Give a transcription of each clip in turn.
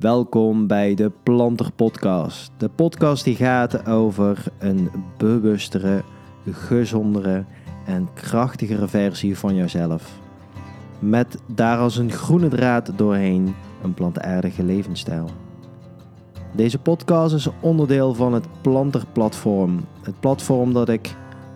Welkom bij de Planter Podcast. De podcast die gaat over een bewustere, gezondere en krachtigere versie van jezelf. Met daar als een groene draad doorheen een plantaardige levensstijl. Deze podcast is onderdeel van het Planter Platform. Het platform dat ik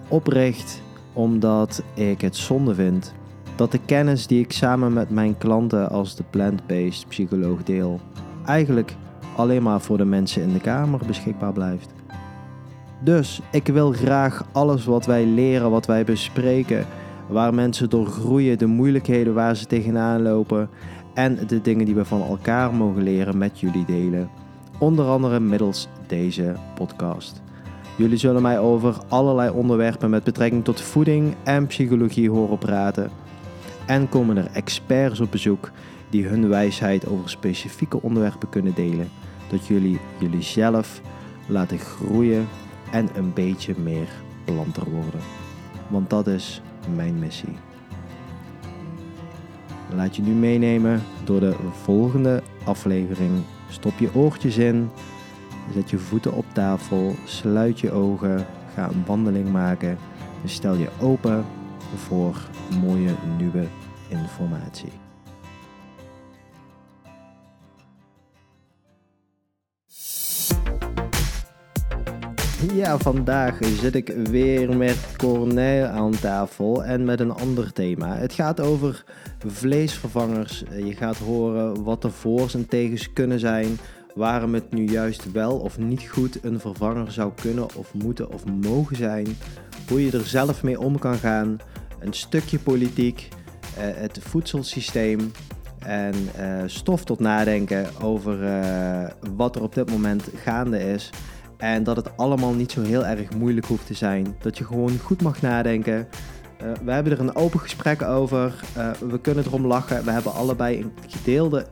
opricht omdat ik het zonde vind dat de kennis die ik samen met mijn klanten als de plant-based psycholoog deel, eigenlijk alleen maar voor de mensen in de kamer beschikbaar blijft. Dus ik wil graag alles wat wij leren, wat wij bespreken, waar mensen door groeien, de moeilijkheden waar ze tegenaan lopen en de dingen die we van elkaar mogen leren met jullie delen. Onder andere middels deze podcast. Jullie zullen mij over allerlei onderwerpen met betrekking tot voeding en psychologie horen praten. En komen er experts op bezoek die hun wijsheid over specifieke onderwerpen kunnen delen, dat jullie jullie zelf laten groeien en een beetje meer planter worden. Want dat is mijn missie. Laat je nu meenemen door de volgende aflevering. Stop je oortjes in, zet je voeten op tafel, sluit je ogen, ga een wandeling maken en stel je open voor mooie nieuwe informatie. Ja, vandaag zit ik weer met Cornel aan tafel en met een ander thema. Het gaat over vleesvervangers. Je gaat horen wat de voor's en tegens kunnen zijn, waarom het nu juist wel of niet goed een vervanger zou kunnen of moeten of mogen zijn, hoe je er zelf mee om kan gaan, een stukje politiek, eh, het voedselsysteem en eh, stof tot nadenken over eh, wat er op dit moment gaande is. En dat het allemaal niet zo heel erg moeilijk hoeft te zijn. Dat je gewoon goed mag nadenken. we hebben er een open gesprek over. we kunnen erom lachen. We hebben allebei een gedeelde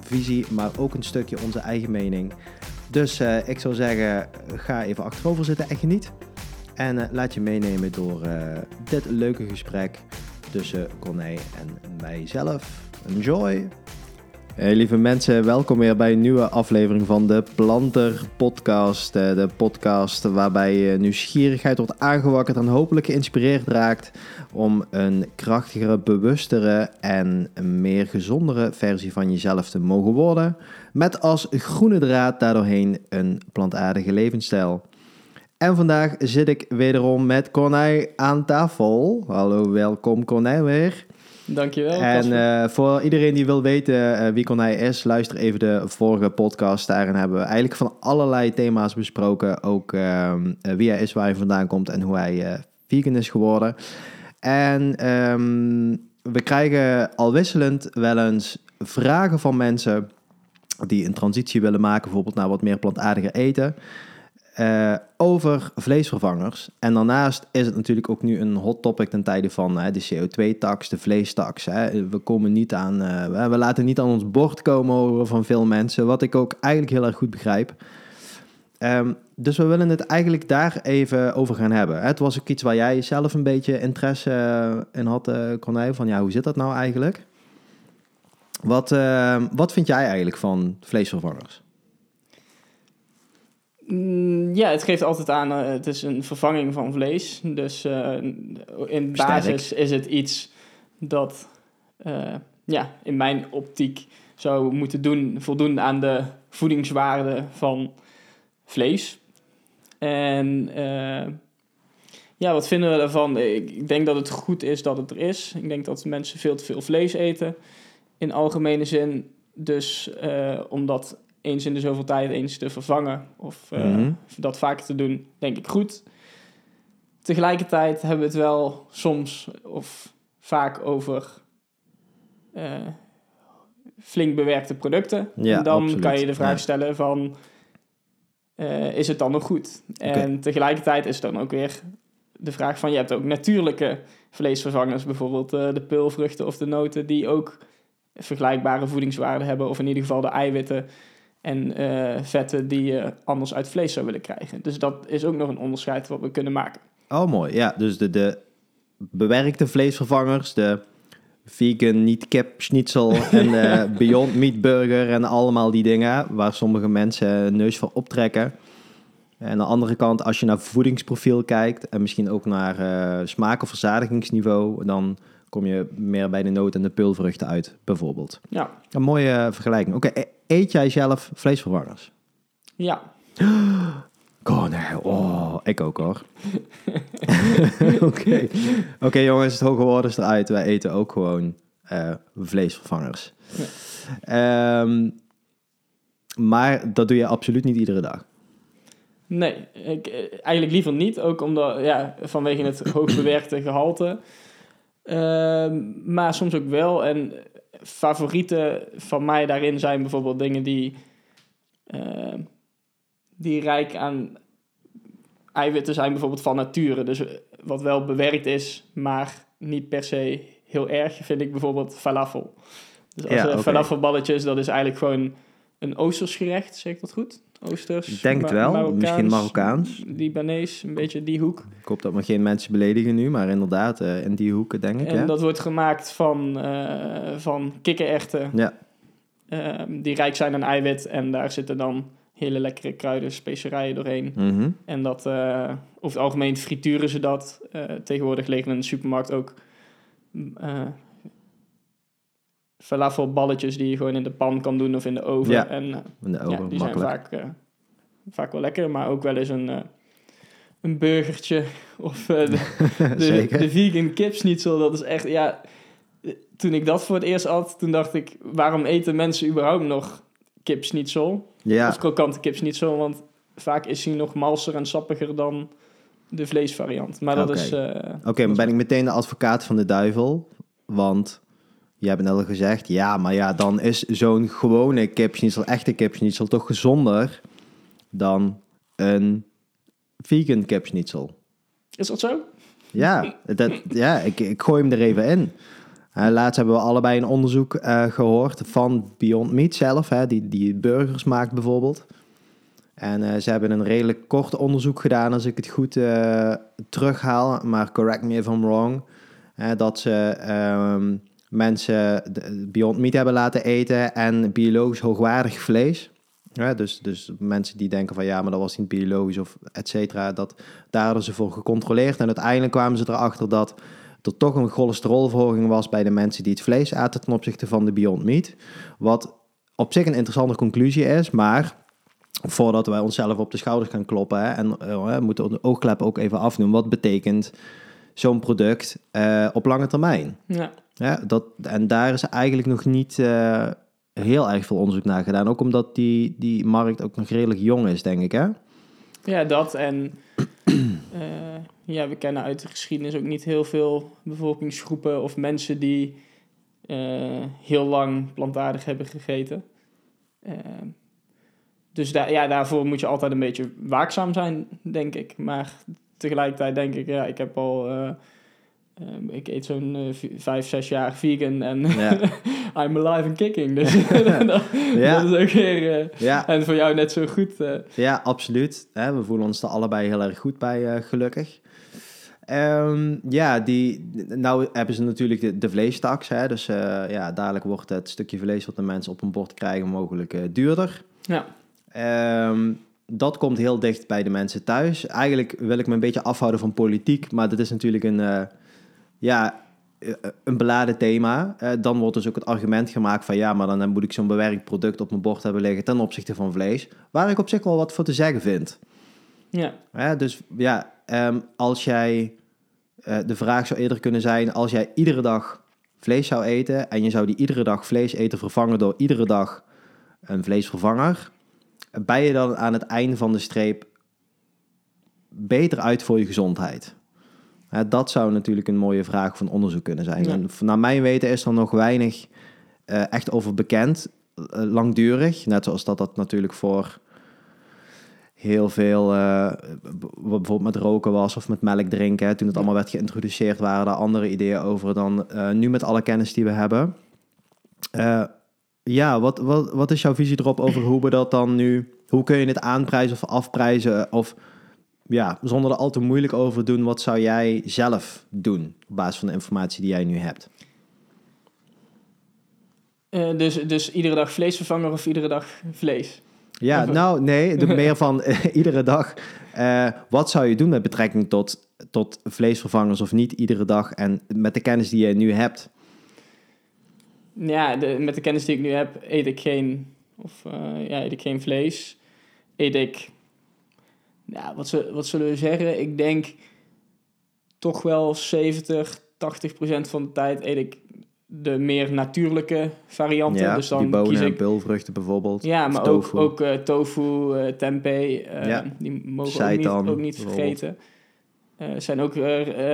visie, maar ook een stukje onze eigen mening. Dus ik zou zeggen, ga even achterover zitten en geniet. En laat je meenemen door dit leuke gesprek tussen Corné en mijzelf. Enjoy! Lieve mensen, welkom weer bij een nieuwe aflevering van de Planter Podcast. Eh, de podcast waarbij nieuwsgierigheid wordt aangewakkerd en hopelijk geïnspireerd raakt om een krachtigere, bewustere en meer gezondere versie van jezelf te mogen worden. Met als groene draad daardoorheen een plantaardige levensstijl. En vandaag zit ik wederom met Cornij aan tafel. Hallo, welkom Cornij weer. Dankjewel. En uh, voor iedereen die wil weten uh, wie Cornij is, luister even de vorige podcast. Daarin hebben we eigenlijk van allerlei thema's besproken. Ook uh, wie hij is, waar hij vandaan komt en hoe hij vegan is geworden. En um, we krijgen al wisselend wel eens vragen van mensen die een transitie willen maken, bijvoorbeeld naar wat meer plantaardiger eten. Uh, over vleesvervangers. En daarnaast is het natuurlijk ook nu een hot topic ten tijde van de CO2-tax, de vleestaks. We, komen niet aan, uh, we laten niet aan ons bord komen van veel mensen, wat ik ook eigenlijk heel erg goed begrijp. Um, dus we willen het eigenlijk daar even over gaan hebben. Het was ook iets waar jij zelf een beetje interesse eh, in had, uh, van ja, hoe zit dat nou eigenlijk? Wat, wat vind jij eigenlijk van vleesvervangers? Mm, ja, het geeft altijd aan, uh, het is een vervanging van vlees. Dus uh, in basis is het iets dat uh, ja, in mijn optiek zou moeten doen, voldoen aan de voedingswaarde van vlees. En ja, wat vinden we ervan? Ik denk dat het goed is dat het er is. Ik denk dat mensen veel te veel vlees eten in algemene zin. Dus omdat eens in de zoveel tijd eens te vervangen of uh, dat vaker te doen, denk ik goed. Tegelijkertijd hebben we het wel soms of vaak over uh, flink bewerkte producten. Ja, en dan kan je de vraag stellen van, uh, is het dan nog goed? En tegelijkertijd is dan ook weer de vraag van, je hebt ook natuurlijke vleesvervangers, bijvoorbeeld de peulvruchten of de noten, die ook vergelijkbare voedingswaarden hebben, of in ieder geval de eiwitten en uh, vetten die je anders uit vlees zou willen krijgen. Dus dat is ook nog een onderscheid wat we kunnen maken. Oh, mooi. Ja, dus de, de bewerkte vleesvervangers, de vegan niet kip schnitzel en eh, Beyond Meat burger en allemaal die dingen waar sommige mensen neus voor optrekken. En aan de andere kant, als je naar voedingsprofiel kijkt en misschien ook naar uh, smaak- of verzadigingsniveau, dan kom je meer bij de noot en de pulvruchten uit, bijvoorbeeld. Ja. Een mooie vergelijking. Oké, eet jij zelf vleesvervangers? Ja. Oh nee, oh, ik ook hoor. Oké, oké jongens, het hoge woord is eruit. Wij eten ook gewoon uh, vleesvervangers. Ja. Um, maar dat doe je absoluut niet iedere dag. Nee, ik, eh, eigenlijk liever niet. Ook omdat, ja, vanwege het hoogbewerkte gehalte. Um, maar soms ook wel. En favorieten van mij daarin zijn bijvoorbeeld dingen die... Uh, die rijk aan eiwitten zijn bijvoorbeeld van nature. Dus wat wel bewerkt is, maar niet per se heel erg, vind ik bijvoorbeeld falafel. Dus als ja, okay. falafelballetjes, dat is eigenlijk gewoon een Oosters gerecht, zeg ik dat goed? Oosters? Ik denk het wel, Marokkaans, misschien Marokkaans. Libanees, een beetje die hoek. Ik hoop dat we geen mensen beledigen nu, maar inderdaad, uh, in die hoeken denk ik. En ja. dat wordt gemaakt van, uh, van kikkererwten, ja. uh, die rijk zijn aan eiwit. En daar zitten dan hele lekkere kruiden, specerijen doorheen. Mm -hmm. En dat, uh, over het algemeen frituren ze dat. Tegenwoordig liggen in de supermarkt ook uh, falafelballetjes die je gewoon in de pan kan doen of in de oven. Ja, en, in de oven, ja, die makkelijk. zijn vaak, vaak wel lekker, maar ook wel eens een, een burgertje of de, de, de, vegan kipsnitzel. Dat is echt, ja... Toen ik dat voor het eerst had, toen dacht ik... waarom eten mensen überhaupt nog kipsnitzel? Ja. Of krokante kipsnitzel, want vaak is hij nog malser en sappiger dan de vleesvariant. Maar dat okay. is... Oké, okay, ben ik meteen de advocaat van de duivel, want... Je hebt net al gezegd, ja, maar ja, dan is zo'n gewone kipsnitzel, echte kipsnitzel, toch gezonder dan een vegan kipsnitzel. Is dat zo? Ja, dat, ja ik, ik gooi hem er even in. Uh, laatst hebben we allebei een onderzoek uh, gehoord van Beyond Meat zelf, hè, die, die burgers maakt bijvoorbeeld. En uh, ze hebben een redelijk kort onderzoek gedaan, als ik het goed terughaal, maar correct me if I'm wrong. dat ze um, mensen Beyond Meat hebben laten eten en biologisch hoogwaardig vlees. Dus, dus mensen die denken van ja, maar dat was niet biologisch of et cetera, dat, daar ze voor gecontroleerd. En uiteindelijk kwamen ze erachter dat er toch een cholesterolverhoging was bij de mensen die het vlees aten ten opzichte van de Beyond Meat. Wat op zich een interessante conclusie is, maar voordat wij onszelf op de schouders gaan kloppen hè, en uh, moeten de oogklep ook even afdoen, wat betekent zo'n product uh, op lange termijn? Ja. Ja, dat, en daar is eigenlijk nog niet uh, heel erg veel onderzoek naar gedaan, ook omdat die, die markt ook nog redelijk jong is, denk ik hè? Ja, dat en ja, we kennen uit de geschiedenis ook niet heel veel bevolkingsgroepen of mensen die uh, heel lang plantaardig hebben gegeten. Dus daar, ja, daarvoor moet je altijd een beetje waakzaam zijn, denk ik. Maar tegelijkertijd denk ik, ja, ik heb al... Uh, ik eet zo'n vijf, zes jaar vegan en ja. I'm alive and kicking. Dus dat, ja. dat is ook weer... ja. En voor jou net zo goed. Ja, absoluut. Hè, we voelen ons er allebei heel erg goed bij, gelukkig. Um, ja, die, nou hebben ze natuurlijk de, de vleestaks. Hè, dus uh, ja, dadelijk wordt het stukje vlees wat de mensen op hun bord krijgen mogelijk uh, duurder. Ja. Um, dat komt heel dicht bij de mensen thuis. Eigenlijk wil ik me een beetje afhouden van politiek, maar dat is natuurlijk een, uh, ja, een beladen thema. dan wordt dus ook het argument gemaakt van ja, maar dan moet ik zo'n bewerkt product op mijn bord hebben liggen ten opzichte van vlees. Waar ik op zich wel wat voor te zeggen vind. Ja. dus ja, um, als jij, de vraag zou eerder kunnen zijn, als jij iedere dag vlees zou eten en je zou die iedere dag vlees eten vervangen door iedere dag een vleesvervanger, ben je dan aan het einde van de streep beter uit voor je gezondheid? Dat zou natuurlijk een mooie vraag van onderzoek kunnen zijn. Ja. En naar mijn weten is er nog weinig uh, echt over bekend, langdurig, net zoals dat dat natuurlijk voor heel veel, uh, bijvoorbeeld met roken was of met melk drinken. Hè. Toen het allemaal werd geïntroduceerd, waren er andere ideeën over dan uh, nu met alle kennis die we hebben. Uh, ja, wat, wat, wat is jouw visie erop over hoe we dat dan nu, hoe kun je het aanprijzen of afprijzen? Of ja, zonder er al te moeilijk over doen, wat zou jij zelf doen op basis van de informatie die jij nu hebt? Uh, dus, dus iedere dag vleesvervanger of iedere dag vlees? Ja, nou nee, de meer van iedere dag. Uh, wat zou je doen met betrekking tot, tot vleesvervangers of niet iedere dag en met de kennis die je nu hebt? Ja, de, met de kennis die ik nu heb, eet ik geen, of, uh, ja, eet ik geen vlees. Eet ik, ja, wat, wat zullen we zeggen? Ik denk toch wel 70, 80 procent van de tijd eet ik de meer natuurlijke varianten. Ja, dus dan die bonen kies ik... en pulvruchten bijvoorbeeld. Ja, maar ook, ook uh, tofu, uh, tempeh, uh, ja. die mogen we ook niet, ook niet vergeten. zijn ook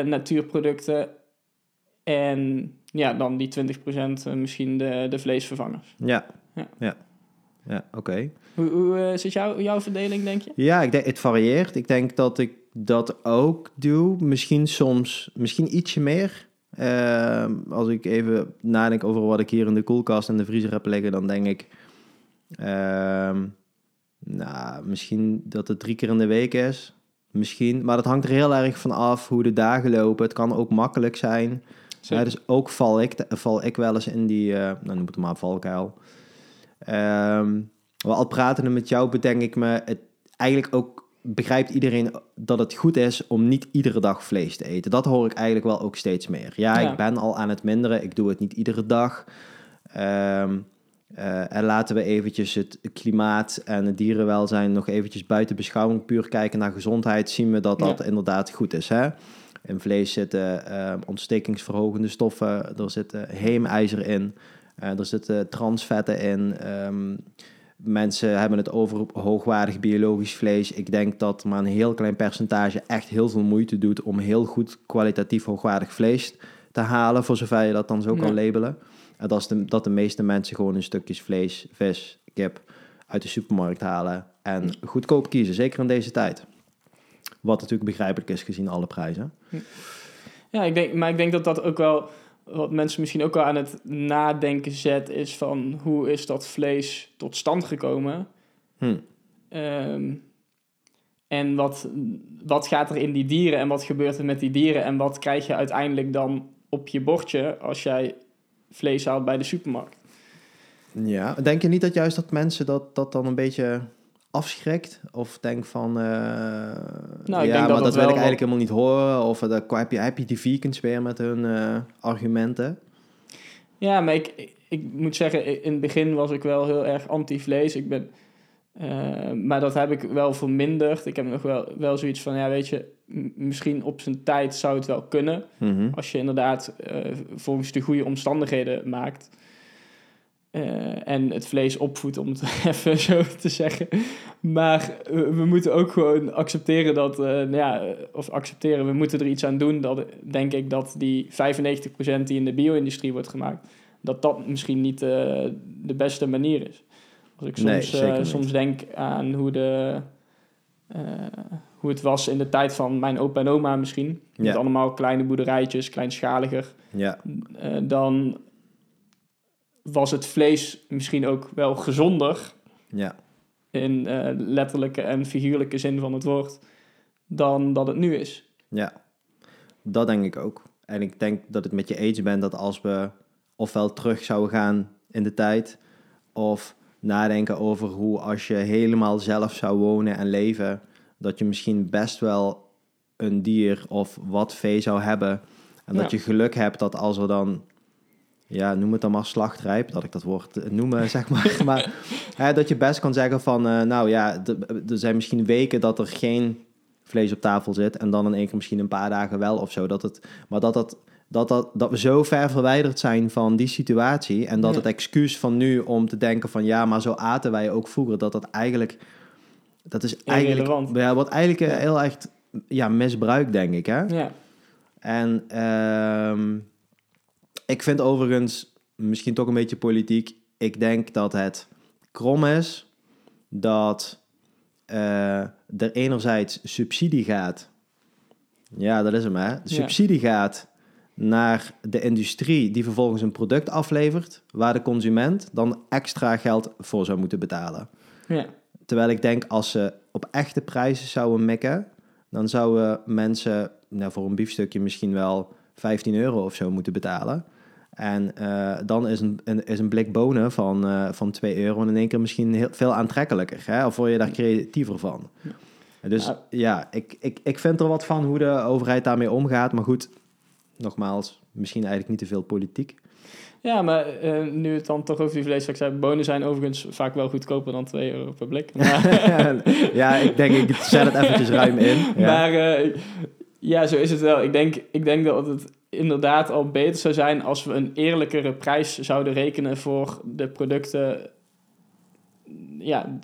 natuurproducten. En ja, dan die 20% misschien de, de vleesvervangers. Ja, ja. ja. Ja oké. Hoe, hoe zit jou, jouw verdeling, denk je? Ja, ik denk, het varieert. Ik denk dat ik dat ook doe. Misschien soms, misschien ietsje meer. Uh, als ik even nadenk over wat ik hier in de koelkast en de vriezer heb liggen, dan denk ik... Uh, nou, misschien dat het drie keer in de week is. Misschien. Maar dat hangt er heel erg van af hoe de dagen lopen. Het kan ook makkelijk zijn. Ja, dus ook val ik, val ik wel eens in die, uh, nou noem het maar valkuil. Um, wel al pratende met jou bedenk ik me het eigenlijk ook begrijpt iedereen dat het goed is om niet iedere dag vlees te eten. Dat hoor ik eigenlijk wel ook steeds meer. Ja, ik ben al aan het minderen. Ik doe het niet iedere dag. Um, uh, en laten we eventjes het klimaat en het dierenwelzijn nog eventjes buiten beschouwing puur kijken naar gezondheid. Zien we dat dat inderdaad goed is. Hè? In vlees zitten uh, ontstekingsverhogende stoffen, er zitten heemijzer in, er zitten transvetten in. Um, mensen hebben het over hoogwaardig biologisch vlees. Ik denk dat maar een heel klein percentage echt heel veel moeite doet om heel goed kwalitatief hoogwaardig vlees te halen, voor zover je dat dan zo kan labelen. En dat, is de, dat de meeste mensen gewoon een stukjes vlees, vis, kip uit de supermarkt halen en goedkoop kiezen, zeker in deze tijd. Wat natuurlijk begrijpelijk is gezien alle prijzen. Ja, ik denk, maar ik denk dat dat ook wel wat mensen misschien ook wel aan het nadenken zet, is van hoe is dat vlees tot stand gekomen? Hm. Ehm, en wat, wat gaat er in die dieren en wat gebeurt er met die dieren en wat krijg je uiteindelijk dan op je bordje als jij vlees haalt bij de supermarkt? Ja, denk je niet dat juist dat mensen dat, dat dan een beetje afschrikt? Of denk van, uh, nou, ja, maar dat, wil ik eigenlijk helemaal niet horen. Of uh, heb, je, heb je die vegans weer met hun uh, argumenten? Ja, maar ik, ik, moet zeggen, in het begin was ik wel heel erg anti-vlees. Ik ben, maar dat heb ik wel verminderd. Ik heb nog wel, wel zoiets van, ja, weet je, misschien op zijn tijd zou het wel kunnen. Mm -hmm. Als je inderdaad volgens de goede omstandigheden maakt. Uh, en het vlees opvoedt, om het even zo te zeggen. Maar we, moeten ook gewoon accepteren dat, uh, nou ja, of accepteren, we moeten er iets aan doen. Dat denk ik dat die 95% die in de bio-industrie wordt gemaakt, dat dat misschien niet uh, de beste manier is. Als ik soms, nee, soms denk aan hoe, de, hoe het was in de tijd van mijn opa en oma misschien. Ja. Met allemaal kleine boerderijtjes, kleinschaliger. Ja. dan was het vlees misschien ook wel gezonder. Ja. In uh, letterlijke en figuurlijke zin van het woord. Dan dat het nu is. Ja, dat denk ik ook. En ik denk dat het met je eens ben dat als we ofwel terug zouden gaan in de tijd. Of nadenken over hoe als je helemaal zelf zou wonen en leven. Dat je misschien best wel een dier of wat vee zou hebben. En dat je geluk hebt dat als er dan ja, noem het dan maar slachtrijp, dat ik dat woord eh, noemen, zeg maar. maar hè, dat je best kan zeggen van, uh, nou ja, er zijn misschien weken dat er geen vlees op tafel zit en dan in één keer misschien een paar dagen wel of zo. Dat het, maar dat, dat, dat, dat, dat we zo ver verwijderd zijn van die situatie en dat het excuus van nu om te denken van, ja, maar zo aten wij ook vroeger, dat dat eigenlijk, dat is eigenlijk, ja, wat eigenlijk heel echt, ja, misbruik, denk ik, hè? Ja. En, ehm ik vind overigens, misschien toch een beetje politiek, ik denk dat het krom is dat uh, er enerzijds subsidie gaat. Ja, dat is hem hè. subsidie gaat naar de industrie die vervolgens een product aflevert, waar de consument dan extra geld voor zou moeten betalen. Ja. Terwijl ik denk, als ze op echte prijzen zouden mikken, dan zouden mensen nou, voor een biefstukje misschien wel 15 euro of zo moeten betalen. En uh, dan is een, een, is een blik bonen van, uh, van 2 euro in één keer misschien heel, veel aantrekkelijker. Hè? Of word je daar creatiever van? Ja. Dus ja, ja ik, ik, ik vind er wat van hoe de overheid daarmee omgaat. Maar goed, nogmaals, misschien eigenlijk niet te veel politiek. Ja, maar uh, nu het dan toch over die vlees, ik zei, bonen zijn overigens vaak wel goedkoper dan 2 euro per blik. ja, ik denk, ik zet het eventjes ruim in. Ja. Maar uh, ja, zo is het wel. Ik denk, ik denk dat het inderdaad al beter zou zijn als we een eerlijkere prijs zouden rekenen voor de producten. Ja,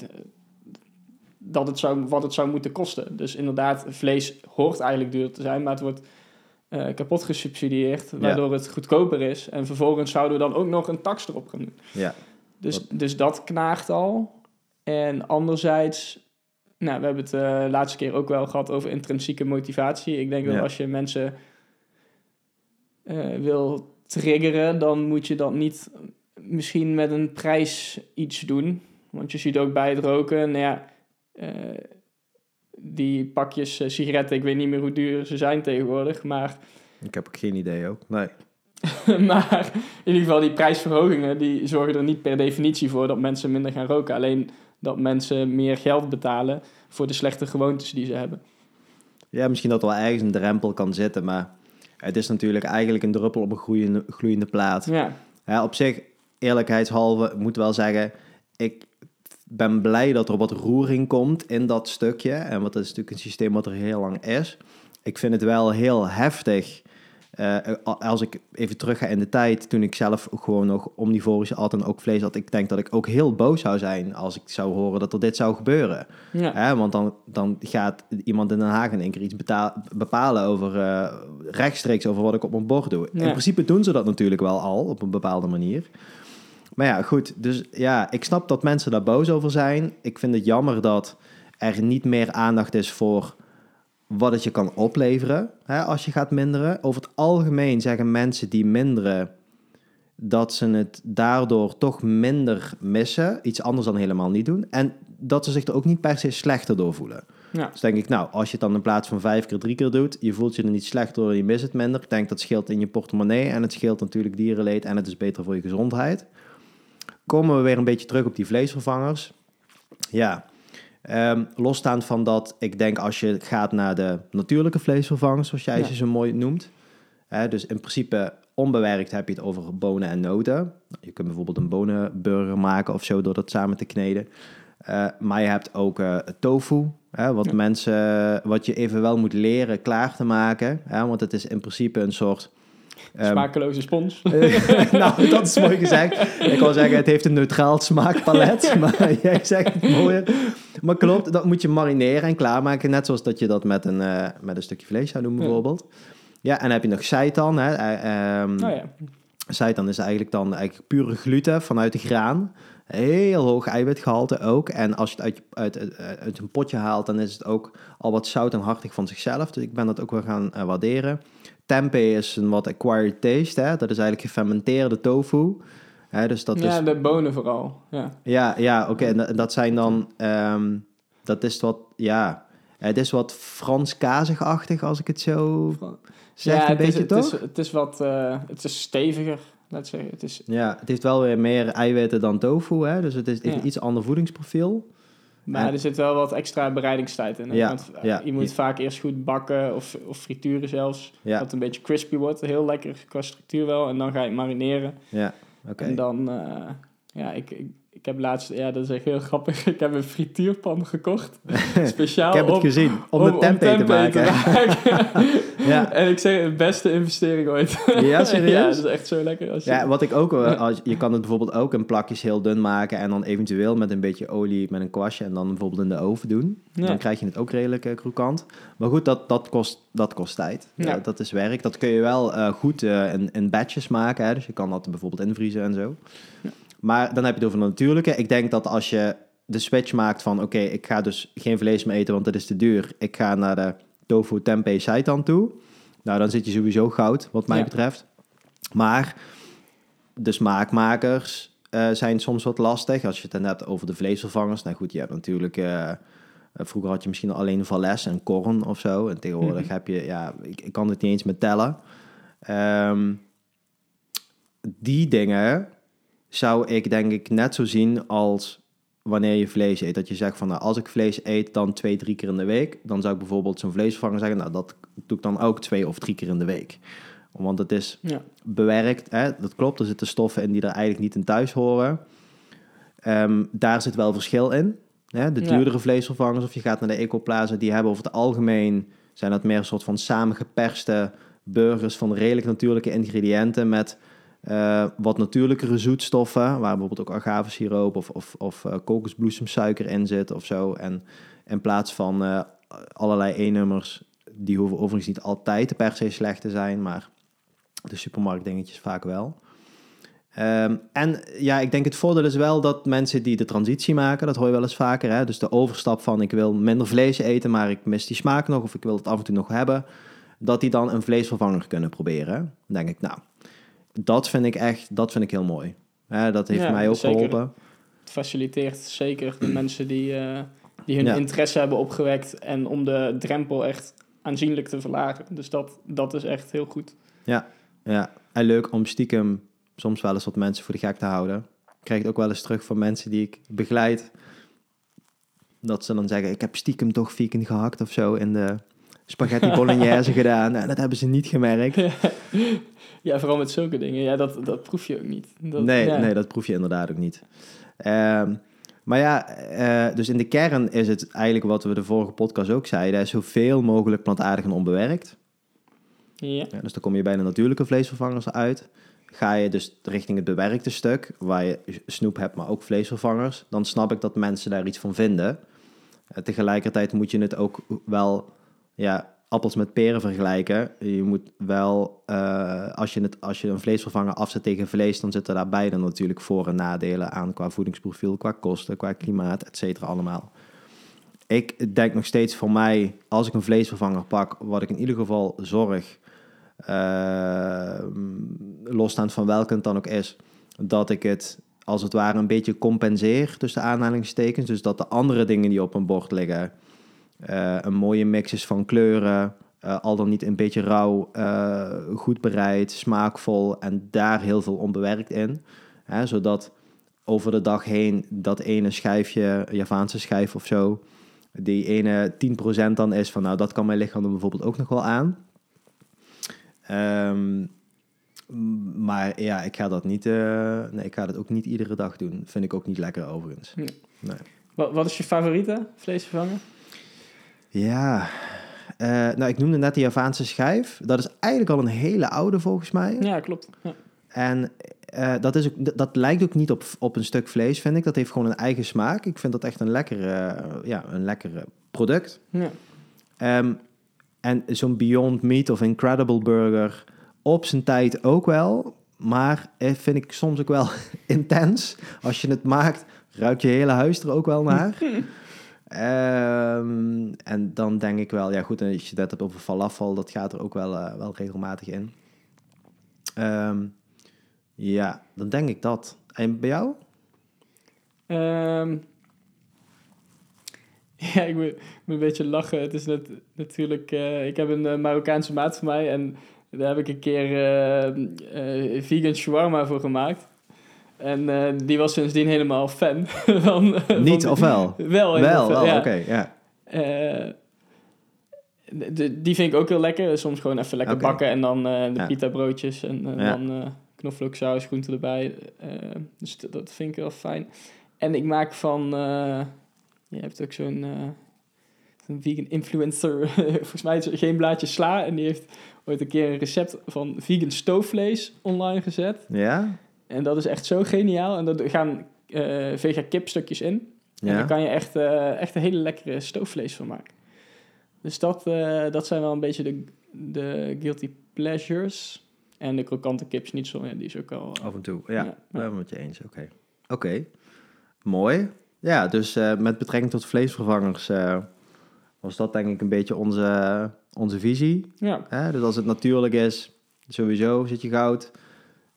dat het zou, wat het zou moeten kosten. Dus inderdaad, vlees hoort eigenlijk duur te zijn, maar het wordt uh, kapot gesubsidieerd, waardoor het goedkoper is. En vervolgens zouden we dan ook nog een tax erop gaan doen. Ja. Dus, dus dat knaagt al. En anderzijds, nou, we hebben het de uh, laatste keer ook wel gehad over intrinsieke motivatie. Ik denk dat als je mensen uh, wil triggeren, dan moet je dat niet misschien met een prijs iets doen. Want je ziet ook bij het roken, nou ja, uh, die pakjes sigaretten, ik weet niet meer hoe duur ze zijn tegenwoordig, maar... Ik heb ook geen idee ook, nee. maar in ieder geval die prijsverhogingen, die zorgen er niet per definitie voor dat mensen minder gaan roken. Alleen dat mensen meer geld betalen voor de slechte gewoontes die ze hebben. Ja, misschien dat er wel ergens een drempel kan zitten, maar het is natuurlijk eigenlijk een druppel op een gloeiende, gloeiende plaat. Ja. ja. Op zich, eerlijkheidshalve, moet wel zeggen, ik ben blij dat er wat roering komt in dat stukje. En wat is natuurlijk een systeem wat er heel lang is. Ik vind het wel heel heftig. Uh, als ik even terug ga in de tijd, toen ik zelf gewoon nog omnivorisch en ook vlees had, ik denk dat ik ook heel boos zou zijn als ik zou horen dat er dit zou gebeuren. Ja. want dan, dan gaat iemand in Den Haag in één keer iets bepalen over uh, rechtstreeks over wat ik op mijn bord doe. In principe doen ze dat natuurlijk wel al op een bepaalde manier. Maar ja, goed. Dus ja, ik snap dat mensen daar boos over zijn. Ik vind het jammer dat er niet meer aandacht is voor wat het je kan opleveren hè, als je gaat minderen. Over het algemeen zeggen mensen die minderen dat ze het daardoor toch minder missen. Iets anders dan helemaal niet doen. En dat ze zich er ook niet per se slechter door voelen. Ja. Dus denk ik, nou, als je het dan in plaats van vijf keer drie keer doet, je voelt je er niet slechter door, je mist het minder. Ik denk dat scheelt in je portemonnee en het scheelt natuurlijk dierenleed en het is beter voor je gezondheid. Komen we weer een beetje terug op die vleesvervangers. Ja, um, losstaand van dat, ik denk als je gaat naar de natuurlijke vleesvervangers, zoals jij ze zo mooi noemt. Hè, dus in principe onbewerkt heb je het over bonen en noten. Je kunt bijvoorbeeld een bonenburger maken of zo door dat samen te kneden. Uh, maar je hebt ook uh, tofu, hè, wat mensen, wat je even wel moet leren klaar te maken. Hè, want het is in principe een soort Smakeloze spons. nou, dat is mooi gezegd. Ik wil zeggen, het heeft een neutraal smaakpalet. maar jij zegt het mooier. Maar klopt, dat moet je marineren en klaarmaken. Net zoals dat je dat met een, uh, met een stukje vlees zou doen, bijvoorbeeld. Ja, en dan heb je nog seitan. Hè. Uh, um, oh ja. Seitan is eigenlijk dan eigenlijk pure gluten vanuit de graan. Heel hoog eiwitgehalte ook. En als je het uit, uit, uit, uit, een potje haalt, dan is het ook al wat zout en hartig van zichzelf. Dus ik ben dat ook wel gaan uh, waarderen. Tempeh is een wat acquired taste. Hè? Dat is eigenlijk gefermenteerde tofu. Hè? Dus dat ja, is... de bonen vooral. Ja, ja, ja oké. En dat zijn dan... Um, dat is wat... Ja, het is wat Frans kazigachtig als ik het zo zeg. Ja, een het beetje is, toch? Het is, het is wat... Uh, het is steviger, laat zeggen. Het is... Ja, het heeft wel weer meer eiwitten dan tofu. Hè? Dus het is ja. iets ander voedingsprofiel. Maar er zit wel wat extra bereidingstijd in. Ja, Want ja. je moet vaak eerst goed bakken of, of frituren zelfs. Dat het een beetje crispy wordt. Heel lekker qua structuur wel. En dan ga je het marineren. Ja, oké. En dan... Uh, ja, ik, ik, ik heb laatst... Ja, dat is echt heel grappig. Ik heb een frituurpan gekocht. Speciaal Ik heb het om, gezien. Om, om de tempeh, om te maken. Te maken. ja. En ik zeg, de beste investering ooit. Ja, serieus? ja, dat is echt zo lekker. Als je... Ja, wat ik ook... Als, je kan het bijvoorbeeld ook in plakjes heel dun maken... en dan eventueel met een beetje olie met een kwastje... en dan bijvoorbeeld in de oven doen. Ja. Dan krijg je het ook redelijk uh, krokant. Maar goed, dat, dat, kost, dat kost tijd. Ja. Dat is werk. Dat kun je wel uh, goed in, in batches maken. Hè? Dus je kan dat bijvoorbeeld invriezen en zo. Ja. Maar dan heb je het over de natuurlijke. Ik denk dat als je de switch maakt van... oké, okay, ik ga dus geen vlees meer eten, want dat is te duur. Ik ga naar de tofu tempeh seitan toe. Nou, dan zit je sowieso goud, wat mij Ja. betreft. Maar de smaakmakers uh, zijn soms wat lastig. Als je het dan hebt over de vleesvervangers. Nou goed, je hebt natuurlijk... Uh, vroeger had je misschien alleen Vales en Korn of zo. En tegenwoordig Mhm. heb je... Ja, ik, ik kan het niet eens meer tellen. Um, die dingen zou ik denk ik net zo zien als wanneer je vlees eet. Dat je zegt van, nou, als ik vlees eet, dan twee, drie keer in de week. Dan zou ik bijvoorbeeld zo'n vleesvervanger zeggen, nou, dat doe ik dan ook twee of drie keer in de week. Want het is Ja. bewerkt, hè? dat klopt. Er zitten stoffen in die er eigenlijk niet in thuis horen. Ehm, daar zit wel verschil in. Hè? De Ja. duurdere vleesvervangers, of je gaat naar de Ecoplaza, die hebben over het algemeen, zijn dat meer een soort van samengeperste burgers van redelijk natuurlijke ingrediënten met eh, wat natuurlijkere zoetstoffen, waar bijvoorbeeld ook agavesiroop of, of, of eh, kokosbloesemsuiker in zit of zo. En in plaats van eh, allerlei E-nummers, die hoeven overigens niet altijd per se slecht te zijn, maar de supermarktdingetjes vaak wel. Ehm, en ja, ik denk het voordeel is wel dat mensen die de transitie maken, dat hoor je wel eens vaker, hè? dus de overstap van ik wil minder vlees eten, maar ik mis die smaak nog of ik wil het af en toe nog hebben, dat die dan een vleesvervanger kunnen proberen. Dan denk ik, nou, dat vind ik echt, dat vind ik heel mooi. Hè, dat heeft Ja, mij ook zeker. geholpen. Het faciliteert zeker de mensen die, eh, die hun Ja. interesse hebben opgewekt en om de drempel echt aanzienlijk te verlagen. Dus dat, dat is echt heel goed. Ja, en leuk om stiekem soms wel eens wat mensen voor de gek te houden. Ik krijg het ook wel eens terug van mensen die ik begeleid. Dat ze dan zeggen, ik heb stiekem toch vegan gehakt of zo in de spaghetti bolognese gedaan. En dat hebben ze niet gemerkt. Ja, vooral met zulke dingen. Ja, dat, dat proef je ook niet. Dat, nee, ja. nee, dat proef je inderdaad ook niet. Ehm, maar ja, eh, dus in de kern is het eigenlijk wat we de vorige podcast ook zeiden. Zoveel mogelijk plantaardig en onbewerkt. Ja. Ja, dus dan kom je bij de natuurlijke vleesvervangers uit. Ga je dus richting het bewerkte stuk, waar je snoep hebt, maar ook vleesvervangers, dan snap ik dat mensen daar iets van vinden. Eh, tegelijkertijd moet je het ook wel, ja, appels met peren vergelijken. Je moet wel, eh, als, je het, als je een vleesvervanger afzet tegen vlees, dan zitten daar beide natuurlijk voor- en nadelen aan qua voedingsprofiel, qua kosten, qua klimaat, et cetera allemaal. Ik denk nog steeds voor mij, als ik een vleesvervanger pak, wat ik in ieder geval zorg, eh, losstaand van welke dan ook is, dat ik het als het ware een beetje compenseer tussen aanhalingstekens. Dus dat de andere dingen die op een bord liggen, eh, een mooie mix is van kleuren, eh, al dan niet een beetje rauw, eh, goed bereid, smaakvol en daar heel veel onbewerkt in. Hè, zodat over de dag heen dat ene schijfje, Javaanse schijf of zo, die ene 10% dan is van nou dat kan mijn lichaam dan bijvoorbeeld ook nog wel aan. Ehm, maar ja, ik ga dat niet, nee, ik ga dat ook niet iedere dag doen. Vind ik ook niet lekker overigens. Nee. Nee. Wat, wat is je favoriete vleesvervanger? Ja, eh, nou ik noemde net die Javaanse schijf. Dat is eigenlijk al een hele oude volgens mij. Ja, klopt. Ja. En eh, dat, is ook, dat- lijkt ook niet op, op een stuk vlees, vind ik. Dat heeft gewoon een eigen smaak. Ik vind dat echt een lekker, eh, ja, een lekker eh, product. Ja. Ehm, en zo'n Beyond Meat of Incredible Burger op zijn tijd ook wel. Maar eh, vind ik soms ook wel intens. Als je het maakt, ruikt je hele huis er ook wel naar. Ehm, en dan denk ik wel, ja goed, als je dat hebt over falafel, dat gaat er ook wel, eh, wel regelmatig in. Ehm, ja, dan denk ik dat. En bij jou? Ehm, ja, ik moet, een beetje lachen. Het is net, natuurlijk... eh, ik heb een eh, Marokkaanse maat van mij en daar heb ik een keer eh, vegan shawarma voor gemaakt. En eh, die was sindsdien helemaal fan van... van Niet of wel? Wel, Wel, wel, ja. oké, ja. Eh, de- die vind ik ook heel lekker. Soms gewoon even lekker bakken en dan eh, de Ja. pita broodjes en eh, Ja. dan eh knoflooksaus, groenten erbij. Eh, dus dat vind ik wel fijn. En ik maak van... eh, je hebt ook zo'n eh, zo'n vegan influencer. Volgens mij is het geen blaadje sla. En die heeft ooit een keer een recept van vegan stoofvlees online gezet. Ja? En dat is echt zo geniaal. En daar gaan eh vega kipstukjes in. En Ja? daar kan je echt, eh, echt een hele lekkere stoofvlees van maken. Dus dat, eh, dat zijn wel een beetje de, de guilty pleasures. En de krokante kipsnitzel, ja, die is ook al... Af en toe, ja. Ja, ja. ben met je eens, oké. Oké, mooi. Ja, dus met betrekking tot vleesvervangers was dat denk ik een beetje onze, onze visie. Ja? Dus als het natuurlijk is, sowieso zit je goud.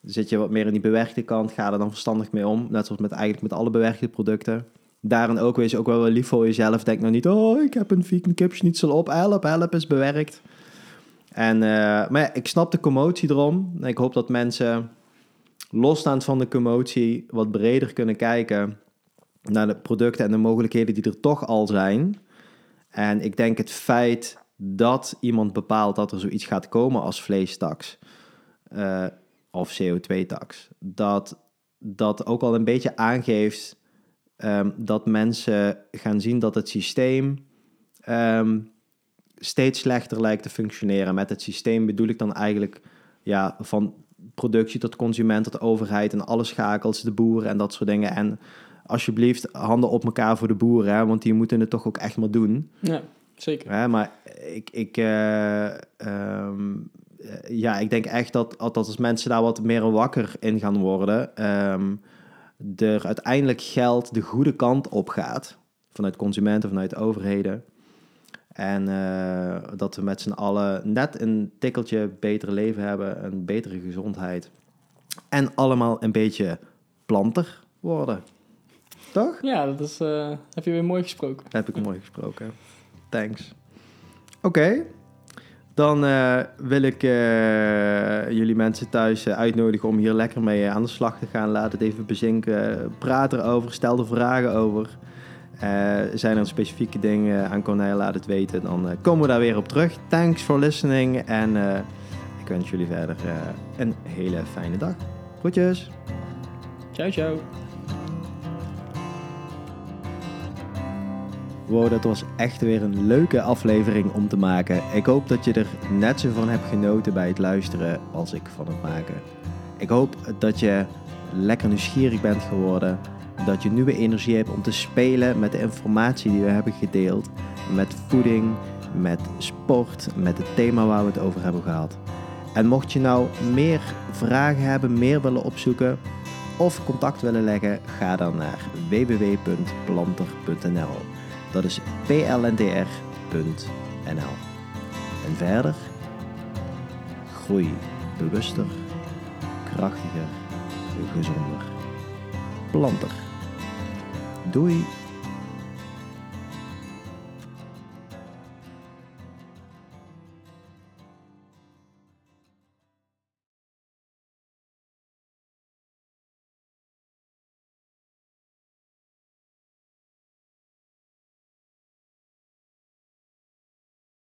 Zit je wat meer in die bewerkte kant, ga er dan verstandig mee om. Net zoals met, eigenlijk met alle bewerkte producten. Daarin ook wees ook wel lief voor jezelf. Denk nou niet, oh, ik heb een vegan kipschnitzel op. Help, help, is bewerkt. En, eh, maar ik snap de commotie erom. Ik hoop dat mensen losstaand van de commotie wat breder kunnen kijken naar de producten en de mogelijkheden die er toch al zijn. En ik denk het feit dat iemand bepaalt dat er zoiets gaat komen als vleestaks uh, of CO2-tax, dat dat ook al een beetje aangeeft um, dat mensen gaan zien dat het systeem um, steeds slechter lijkt te functioneren. Met het systeem bedoel ik dan eigenlijk ja, van productie tot consument tot overheid en alle schakels, de boeren en dat soort dingen. En alsjeblieft, handen op elkaar voor de boeren, hè, want die moeten het toch ook echt maar doen. Ja, zeker. Hè, maar ik, ik, uh, um, ja, ik denk echt dat, dat als mensen daar wat meer wakker in gaan worden, um, er uiteindelijk geld de goede kant op gaat. Vanuit consumenten, vanuit overheden. En uh, dat we met z'n allen net een tikkeltje beter leven hebben, een betere gezondheid. En allemaal een beetje planter worden. Toch? Ja, dat is, uh, heb je weer mooi gesproken. Heb ik mooi gesproken. Thanks. Oké. Okay. Dan uh, wil ik uh, jullie mensen thuis uh, uitnodigen om hier lekker mee aan de slag te gaan. Laat het even bezinken. Praat erover. Stel er vragen over. zijn er specifieke dingen aan Cornel? Laat het weten. Dan komen we daar weer op terug. Thanks for listening. En ik wens jullie verder een hele fijne dag. Groetjes. Ciao, ciao. Wow, dat was echt weer een leuke aflevering om te maken. Ik hoop dat je er net zo van hebt genoten bij het luisteren als ik van het maken. Ik hoop dat je lekker nieuwsgierig bent geworden. Dat je nieuwe energie hebt om te spelen met de informatie die we hebben gedeeld. Met voeding, met sport, met het thema waar we het over hebben gehad. En mocht je nou meer vragen hebben, meer willen opzoeken of contact willen leggen, ga dan naar www.planter.nl. Dat is plndr.nl. En verder, groei bewuster, krachtiger, gezonder. Planter. Doei!